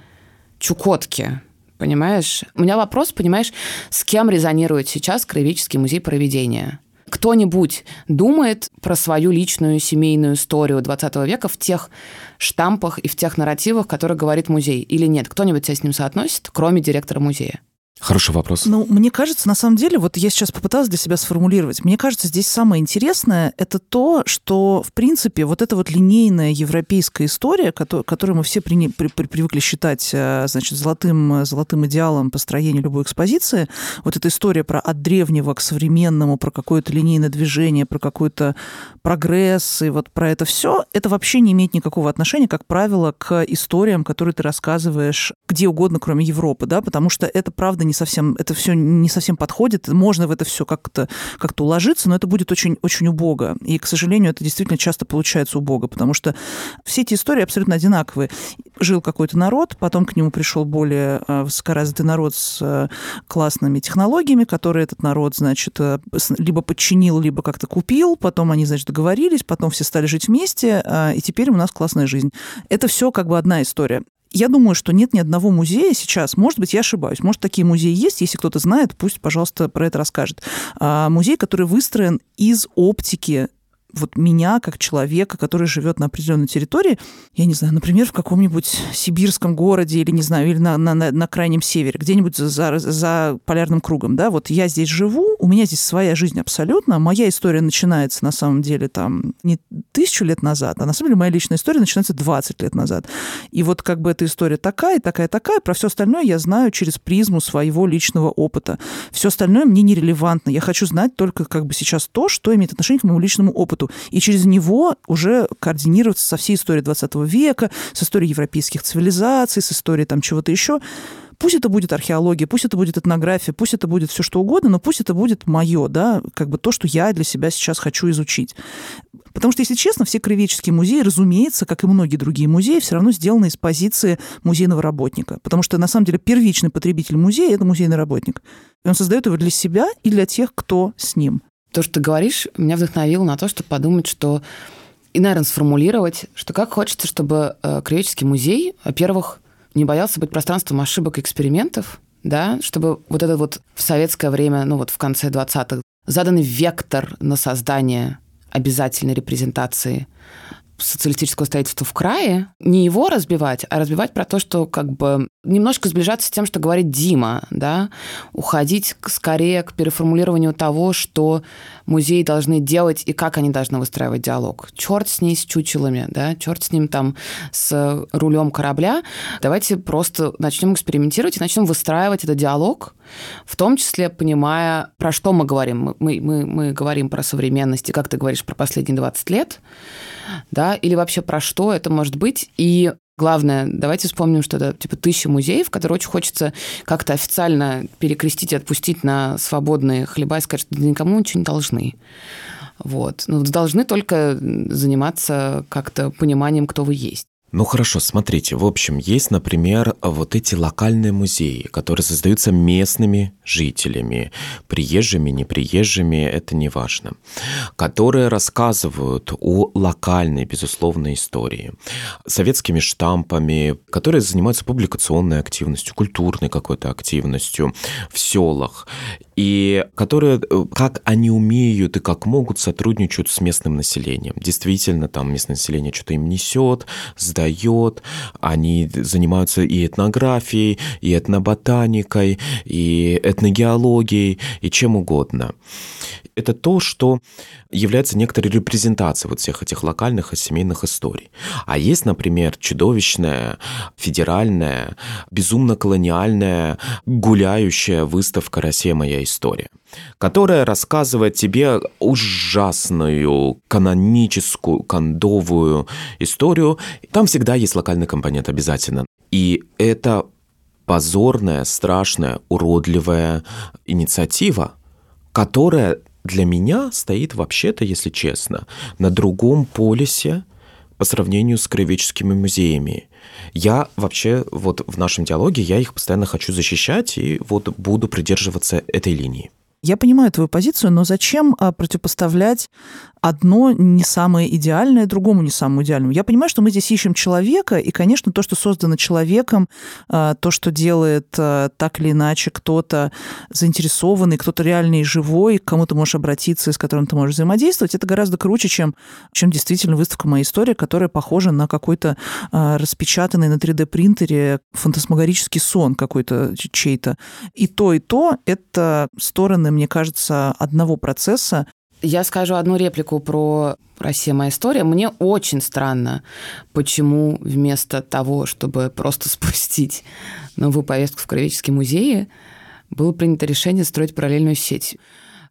Чукотки. Понимаешь? У меня вопрос, понимаешь, с кем резонирует сейчас Краеведческий музей проведения? кто-нибудь думает про свою личную семейную историю 20 века в тех штампах и в тех нарративах, которые говорит музей, или нет? Кто-нибудь себя с ним соотносит, кроме директора музея? Хороший вопрос. Ну, мне кажется, на самом деле, вот я сейчас попыталась для себя сформулировать. Мне кажется, здесь самое интересное это то, что, в принципе, вот эта вот линейная европейская история, которую мы все при, при, при, привыкли считать, э, значит, золотым, золотым идеалом построения любой экспозиции, вот эта история про от древнего к современному, про какое-то линейное движение, про какой-то прогресс и вот про это все, это вообще не имеет никакого отношения, как правило, к историям, которые ты рассказываешь где угодно, кроме Европы, да, потому что это, правда, не совсем, это все не совсем подходит. Можно в это все как-то как уложиться, но это будет очень, очень убого. И, к сожалению, это действительно часто получается убого, потому что все эти истории абсолютно одинаковые. жил какой-то народ, потом к нему пришел более э, высокоразвитый народ с э, классными технологиями, которые этот народ, значит, э, либо подчинил, либо как-то купил, потом они, значит, договорились, потом все стали жить вместе, и теперь у нас классная жизнь. Это все как бы одна история. Я думаю, что нет ни одного музея сейчас, может быть, я ошибаюсь, может, такие музеи есть, если кто-то знает, пусть, пожалуйста, про это расскажет. А, музей, который выстроен из оптики вот меня, как человека, который живет на определенной территории, я не знаю, например, в каком-нибудь сибирском городе или, не знаю, или на, на, на крайнем севере, где-нибудь за, за полярным кругом, да, вот я здесь живу, у меня здесь своя жизнь абсолютно, моя история начинается, на самом деле, там, не тысячу лет назад, а на самом деле моя личная история начинается 20 лет назад. И вот как бы эта история такая, такая, такая, про все остальное я знаю через призму своего личного опыта. Все остальное мне нерелевантно. Я хочу знать только как бы сейчас то, что имеет отношение к моему личному опыту опыту, и через него уже координироваться со всей историей 20 века, с историей европейских цивилизаций, с историей там чего-то еще. Пусть это будет археология, пусть это будет этнография, пусть это будет все что угодно, но пусть это будет мое, да, как бы то, что я для себя сейчас хочу изучить. Потому что, если честно, все краеведческие музеи, разумеется, как и многие другие музеи, все равно сделаны из позиции музейного работника. Потому что, на самом деле, первичный потребитель музея – это музейный работник. И он создает его для себя и для тех, кто с ним. То, что ты говоришь, меня вдохновило на то, чтобы подумать, что и, наверное, сформулировать, что как хочется, чтобы э, Краеведческий музей, во-первых, не боялся быть пространством ошибок и экспериментов, да, чтобы вот это вот в советское время, ну вот в конце 20-х, заданный вектор на создание обязательной репрезентации социалистического строительства в крае, не его разбивать, а разбивать про то, что как бы немножко сближаться с тем, что говорит Дима, да, уходить скорее к переформулированию того, что музеи должны делать и как они должны выстраивать диалог. Черт с ней, с чучелами, да, черт с ним там с рулем корабля. Давайте просто начнем экспериментировать и начнем выстраивать этот диалог, в том числе понимая, про что мы говорим. Мы, мы, мы говорим про современность, и как ты говоришь, про последние 20 лет, да, или вообще про что это может быть. И Главное, давайте вспомним, что это типа тысяча музеев, которые очень хочется как-то официально перекрестить и отпустить на свободные хлеба и сказать, что никому ничего не должны. Вот. Но должны только заниматься как-то пониманием, кто вы есть. Ну хорошо, смотрите, в общем, есть, например, вот эти локальные музеи, которые создаются местными жителями, приезжими, неприезжими, это не важно, которые рассказывают о локальной, безусловно, истории, советскими штампами, которые занимаются публикационной активностью, культурной какой-то активностью в селах и которые, э, как они умеют и как могут сотрудничают с местным населением. Действительно, там местное население что-то им несет, сдает, они занимаются и этнографией, и этноботаникой, и этногеологией, и чем угодно это то, что является некоторой репрезентацией вот всех этих локальных и семейных историй. А есть, например, чудовищная, федеральная, безумно колониальная, гуляющая выставка «Россия. Моя история», которая рассказывает тебе ужасную, каноническую, кондовую историю. Там всегда есть локальный компонент обязательно. И это позорная, страшная, уродливая инициатива, которая для меня стоит вообще-то, если честно, на другом полюсе по сравнению с краеведческими музеями. Я вообще вот в нашем диалоге, я их постоянно хочу защищать и вот буду придерживаться этой линии. Я понимаю твою позицию, но зачем а, противопоставлять одно не самое идеальное другому не самому идеальному. Я понимаю, что мы здесь ищем человека, и, конечно, то, что создано человеком, а, то, что делает а, так или иначе кто-то заинтересованный, кто-то реальный живой, к кому ты можешь обратиться и с которым ты можешь взаимодействовать, это гораздо круче, чем, чем действительно выставка «Моя история», которая похожа на какой-то распечатанный на 3D-принтере фантасмагорический сон какой-то чей-то. И то, и то — это стороны, мне кажется, одного процесса, я скажу одну реплику про «Россия. Моя история». Мне очень странно, почему вместо того, чтобы просто [laughs] спустить новую повестку в Кровеческие музеи, было принято решение строить параллельную сеть.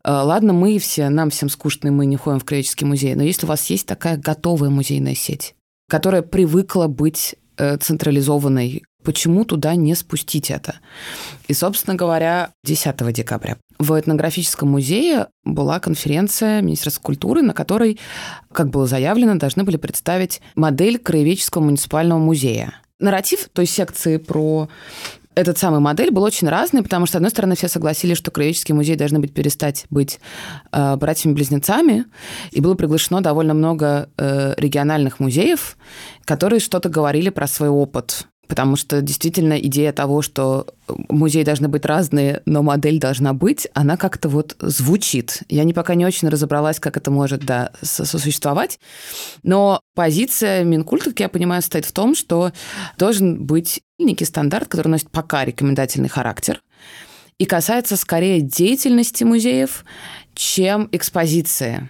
Э, ладно, мы все, нам всем скучно, и мы не ходим в Кровеческий музей, но если у вас есть такая готовая музейная сеть, которая привыкла быть э, централизованной, почему туда не спустить это? И, собственно говоря, 10 декабря в этнографическом музее была конференция Министерства культуры, на которой, как было заявлено, должны были представить модель краеведческого муниципального музея. нарратив той секции про этот самый модель был очень разный, потому что, с одной стороны, все согласились, что краеведческие музеи должны быть перестать быть э, братьями-близнецами, и было приглашено довольно много э, региональных музеев, которые что-то говорили про свой опыт Потому что действительно идея того, что музеи должны быть разные, но модель должна быть, она как-то вот звучит. Я не пока не очень разобралась, как это может да, сосуществовать. Но позиция Минкульта, как я понимаю, стоит в том, что должен быть некий стандарт, который носит пока рекомендательный характер и касается скорее деятельности музеев, чем экспозиции.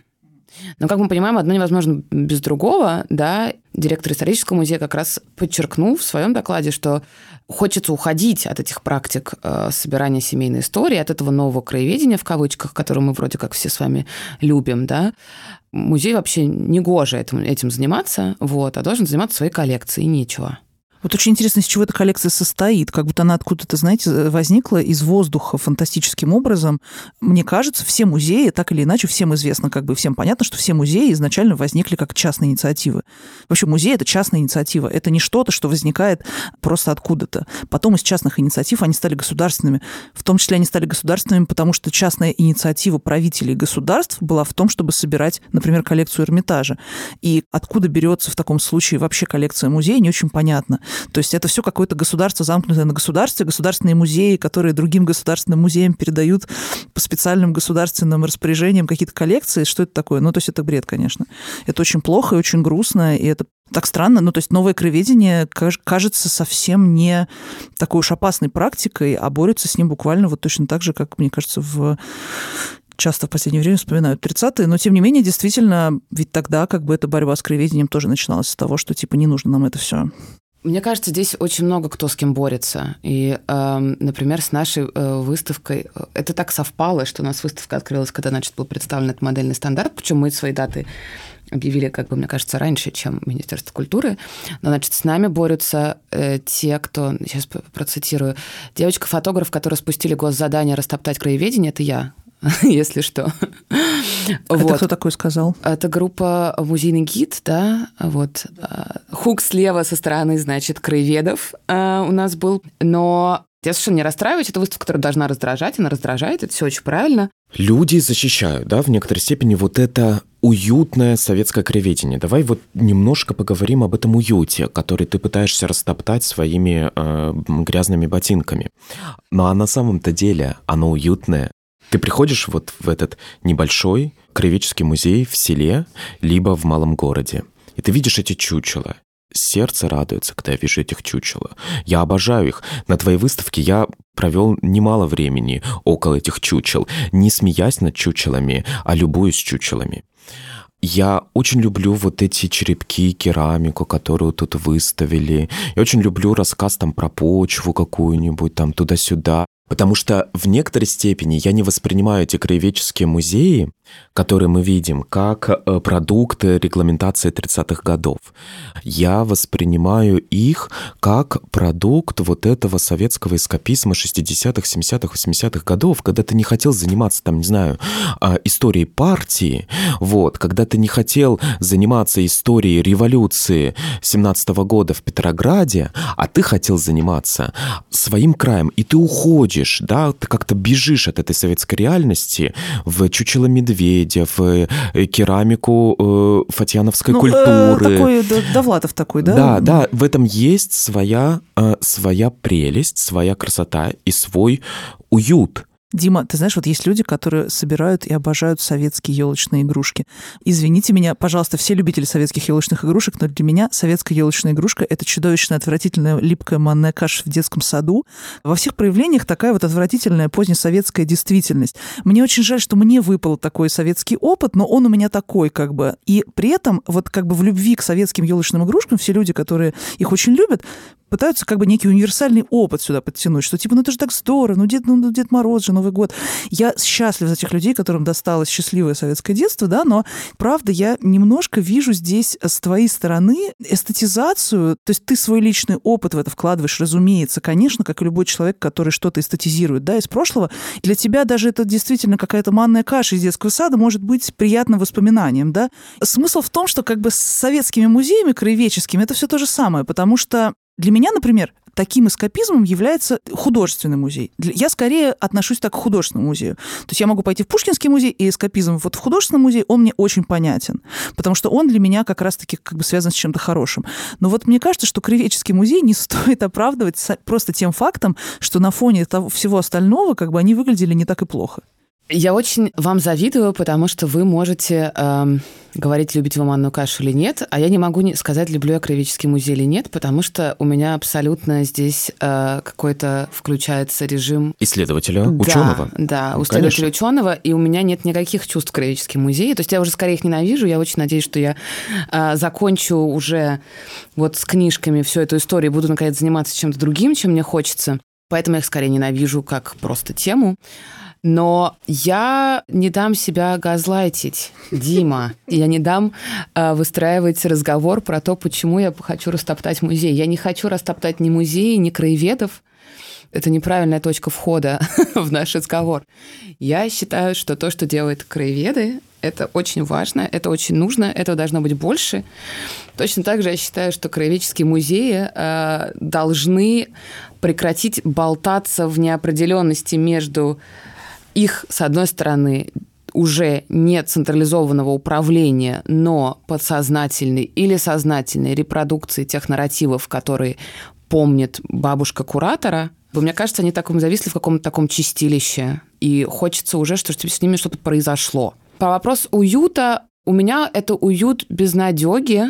Но, как мы понимаем, одно невозможно без другого, да. Директор исторического музея как раз подчеркнул в своем докладе, что хочется уходить от этих практик э, собирания семейной истории, от этого нового краеведения, в кавычках, которое мы вроде как все с вами любим, да. Музей вообще не гоже этим, этим заниматься, вот, а должен заниматься своей коллекцией, нечего. Вот очень интересно, из чего эта коллекция состоит. Как будто она откуда-то, знаете, возникла из воздуха фантастическим образом. Мне кажется, все музеи, так или иначе, всем известно, как бы всем понятно, что все музеи изначально возникли как частные инициативы. Вообще музей – это частная инициатива. Это не что-то, что возникает просто откуда-то. Потом из частных инициатив они стали государственными. В том числе они стали государственными, потому что частная инициатива правителей государств была в том, чтобы собирать, например, коллекцию Эрмитажа. И откуда берется в таком случае вообще коллекция музея, не очень понятно. То есть это все какое-то государство, замкнутое на государстве, государственные музеи, которые другим государственным музеям передают по специальным государственным распоряжениям какие-то коллекции. Что это такое? Ну, то есть это бред, конечно. Это очень плохо и очень грустно, и это так странно. Ну, то есть новое краеведение кажется совсем не такой уж опасной практикой, а борется с ним буквально вот точно так же, как, мне кажется, в часто в последнее время вспоминают 30-е, но тем не менее, действительно, ведь тогда как бы эта борьба с краеведением тоже начиналась с того, что типа не нужно нам это все. Мне кажется, здесь очень много кто с кем борется. И, э, например, с нашей э, выставкой э, это так совпало, что у нас выставка открылась, когда, значит, был представлен этот модельный стандарт. Причем мы свои даты объявили, как бы, мне кажется, раньше, чем Министерство культуры. Но, значит, с нами борются э, те, кто, сейчас процитирую, девочка-фотограф, которая спустили госзадание растоптать краеведение, это я, [laughs] если что. Это вот. кто такой сказал? Это группа «Музейный гид», да, вот. А, хук слева со стороны, значит, краеведов а, у нас был. Но я совершенно не расстраиваюсь. Это выставка, которая должна раздражать. Она раздражает. Это все очень правильно. Люди защищают, да, в некоторой степени вот это уютное советское кроведение. Давай вот немножко поговорим об этом уюте, который ты пытаешься растоптать своими э, грязными ботинками. Ну а на самом-то деле оно уютное, ты приходишь вот в этот небольшой краеведческий музей в селе, либо в малом городе, и ты видишь эти чучела. Сердце радуется, когда я вижу этих чучела. Я обожаю их. На твоей выставке я провел немало времени около этих чучел, не смеясь над чучелами, а любуясь чучелами. Я очень люблю вот эти черепки, керамику, которую тут выставили. Я очень люблю рассказ там про почву какую-нибудь, там туда-сюда. Потому что в некоторой степени я не воспринимаю эти краеведческие музеи которые мы видим, как э, продукты регламентации 30-х годов. Я воспринимаю их как продукт вот этого советского эскапизма 60-х, 70-х, 80-х годов, когда ты не хотел заниматься, там, не знаю, а, историей партии, вот, когда ты не хотел заниматься историей революции 17 -го года в Петрограде, а ты хотел заниматься своим краем, и ты уходишь, да, ты как-то бежишь от этой советской реальности в чучело медведя, Медведев, э, э, керамику э, фатьяновской ну, культуры. Такой Довлатов такой, да? Да, да, в этом есть своя, своя прелесть, своя красота и свой уют. Дима, ты знаешь, вот есть люди, которые собирают и обожают советские елочные игрушки. Извините меня, пожалуйста, все любители советских елочных игрушек, но для меня советская елочная игрушка — это чудовищная, отвратительная, липкая манная каша в детском саду. Во всех проявлениях такая вот отвратительная позднесоветская действительность. Мне очень жаль, что мне выпал такой советский опыт, но он у меня такой как бы. И при этом вот как бы в любви к советским елочным игрушкам все люди, которые их очень любят, пытаются как бы некий универсальный опыт сюда подтянуть, что типа, ну это же так здорово, ну Дед, ну, Дед Мороз же, Новый год. Я счастлив за тех людей, которым досталось счастливое советское детство, да, но правда я немножко вижу здесь с твоей стороны эстетизацию, то есть ты свой личный опыт в это вкладываешь, разумеется, конечно, как и любой человек, который что-то эстетизирует, да, из прошлого. Для тебя даже это действительно какая-то манная каша из детского сада может быть приятным воспоминанием, да. Смысл в том, что как бы с советскими музеями краеведческими это все то же самое, потому что Для меня, например, таким эскапизмом является художественный музей. Я скорее отношусь так к художественному музею. То есть я могу пойти в Пушкинский музей, и эскапизм вот в художественном музее, он мне очень понятен, потому что он для меня как раз-таки как бы связан с чем-то хорошим. Но вот мне кажется, что Кривеческий музей не [laughs] стоит оправдывать просто тем фактом, что на фоне того, всего остального как бы они выглядели не так и плохо. Я очень вам завидую, потому что вы можете э, говорить, любите вы манную кашу или нет, а я не могу не сказать, люблю я Кривический музей или нет, потому что у меня абсолютно здесь э, какой-то включается режим... Исследователя, да, ученого. Да, ну, исследователя ученого, и у меня нет никаких чувств к музею. То есть я уже скорее их ненавижу, я очень надеюсь, что я э, закончу уже вот с книжками всю эту историю, буду, наконец, заниматься чем-то другим, чем мне хочется. Поэтому я их скорее ненавижу как просто тему. Но я не дам себя газлайтить, Дима. Я не дам э, выстраивать разговор про то, почему я хочу растоптать музей. Я не хочу растоптать ни музеи, ни краеведов. Это неправильная точка входа [laughs] в наш разговор. Я считаю, что то, что делают краеведы, это очень важно, это очень нужно, этого должно быть больше. Точно так же я считаю, что краеведческие музеи э, должны прекратить болтаться в неопределенности между их, с одной стороны, уже нет централизованного управления, но подсознательной или сознательной репродукции тех нарративов, которые помнит бабушка куратора, мне кажется, они так зависли в каком-то таком чистилище, и хочется уже, что с ними что-то произошло. По вопрос уюта, у меня это уют безнадеги,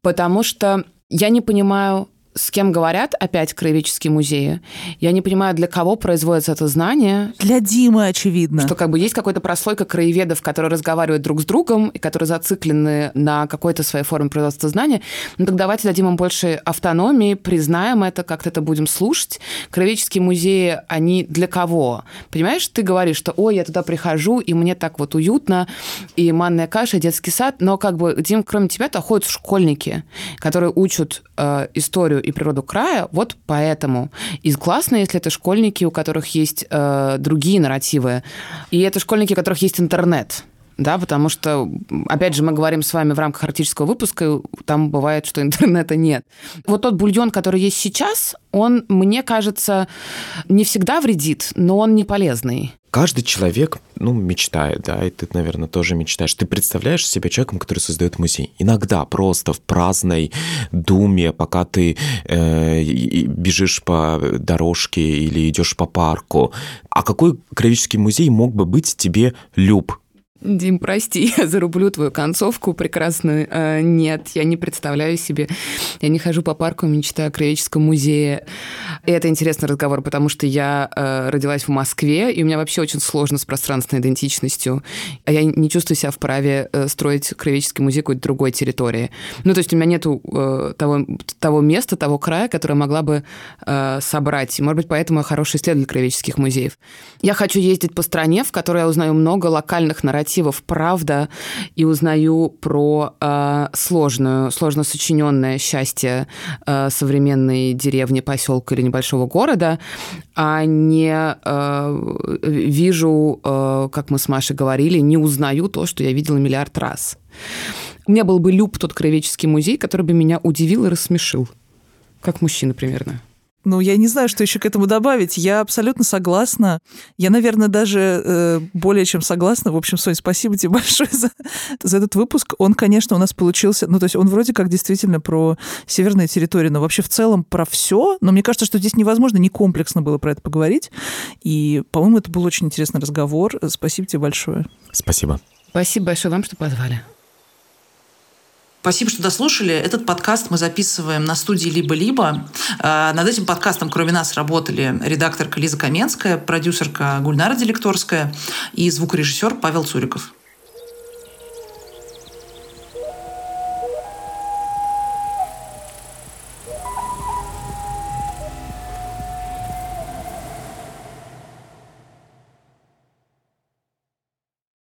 потому что я не понимаю, с кем говорят опять краеведческие музеи. Я не понимаю, для кого производится это знание. Для Димы, очевидно. Что как бы есть какой-то прослойка краеведов, которые разговаривают друг с другом и которые зациклены на какой-то своей форме производства знания. Ну так давайте дадим им больше автономии, признаем это, как-то это будем слушать. Краеведческие музеи, они для кого? Понимаешь, ты говоришь, что ой, я туда прихожу, и мне так вот уютно, и манная каша, и детский сад, но как бы, Дим, кроме тебя-то ходят школьники, которые учат э, историю и природу края вот поэтому. И классно, если это школьники, у которых есть э, другие нарративы. И это школьники, у которых есть интернет да, потому что, опять же, мы говорим с вами в рамках арктического выпуска, и там бывает, что [laughs] интернета нет. Вот тот бульон, который есть сейчас, он, мне кажется, не всегда вредит, но он не полезный каждый человек, ну, мечтает, да, и ты, наверное, тоже мечтаешь. Ты представляешь себя человеком, который создает музей. Иногда просто в праздной думе, пока ты э, бежишь по дорожке или идешь по парку. А какой краеведческий музей мог бы быть тебе люб? Дим, прости, [laughs] я зарублю твою концовку прекрасную. Э, нет, я не представляю себе. Я не хожу по парку, мечтаю о краеведческом музее. И это интересный разговор, потому что я э, родилась в Москве, и у меня вообще очень сложно с пространственной идентичностью. А я не чувствую себя вправе э, строить краеведческий музей какой-то другой территории. Ну, то есть у меня нету того, того места, того края, которое могла бы собрать. И, может быть, поэтому я хороший исследователь краеведческих музеев. Я хочу ездить по стране, в которой я узнаю много локальных нарративов, «Правда» и узнаю про э, сложную, сложно сочиненное счастье э, современной деревни, поселка или небольшого города, а не э, вижу, э, как мы с Машей говорили, не узнаю то, что я видела миллиард раз. У меня был бы люб тот краеведческий музей, который бы меня удивил и рассмешил. Как мужчина примерно. Ну, я не знаю, что еще к этому добавить. Я абсолютно согласна. Я, наверное, даже э, более чем согласна. В общем, Соня, спасибо тебе [laughs] большое за, за этот выпуск. Он, конечно, у нас получился... Ну, то есть он вроде как действительно про северные территории, но вообще в целом про все. Но мне кажется, что здесь невозможно не комплексно было про это поговорить. И, по-моему, это был очень интересный разговор. Спасибо тебе большое. Спасибо. Спасибо большое вам, что позвали. Спасибо, что дослушали. Этот подкаст мы записываем на студии «Либо-либо». А, над этим подкастом, кроме нас, работали редакторка Лиза Каменская, продюсерка Гульнара Делекторская и звукорежиссер Павел Цуриков.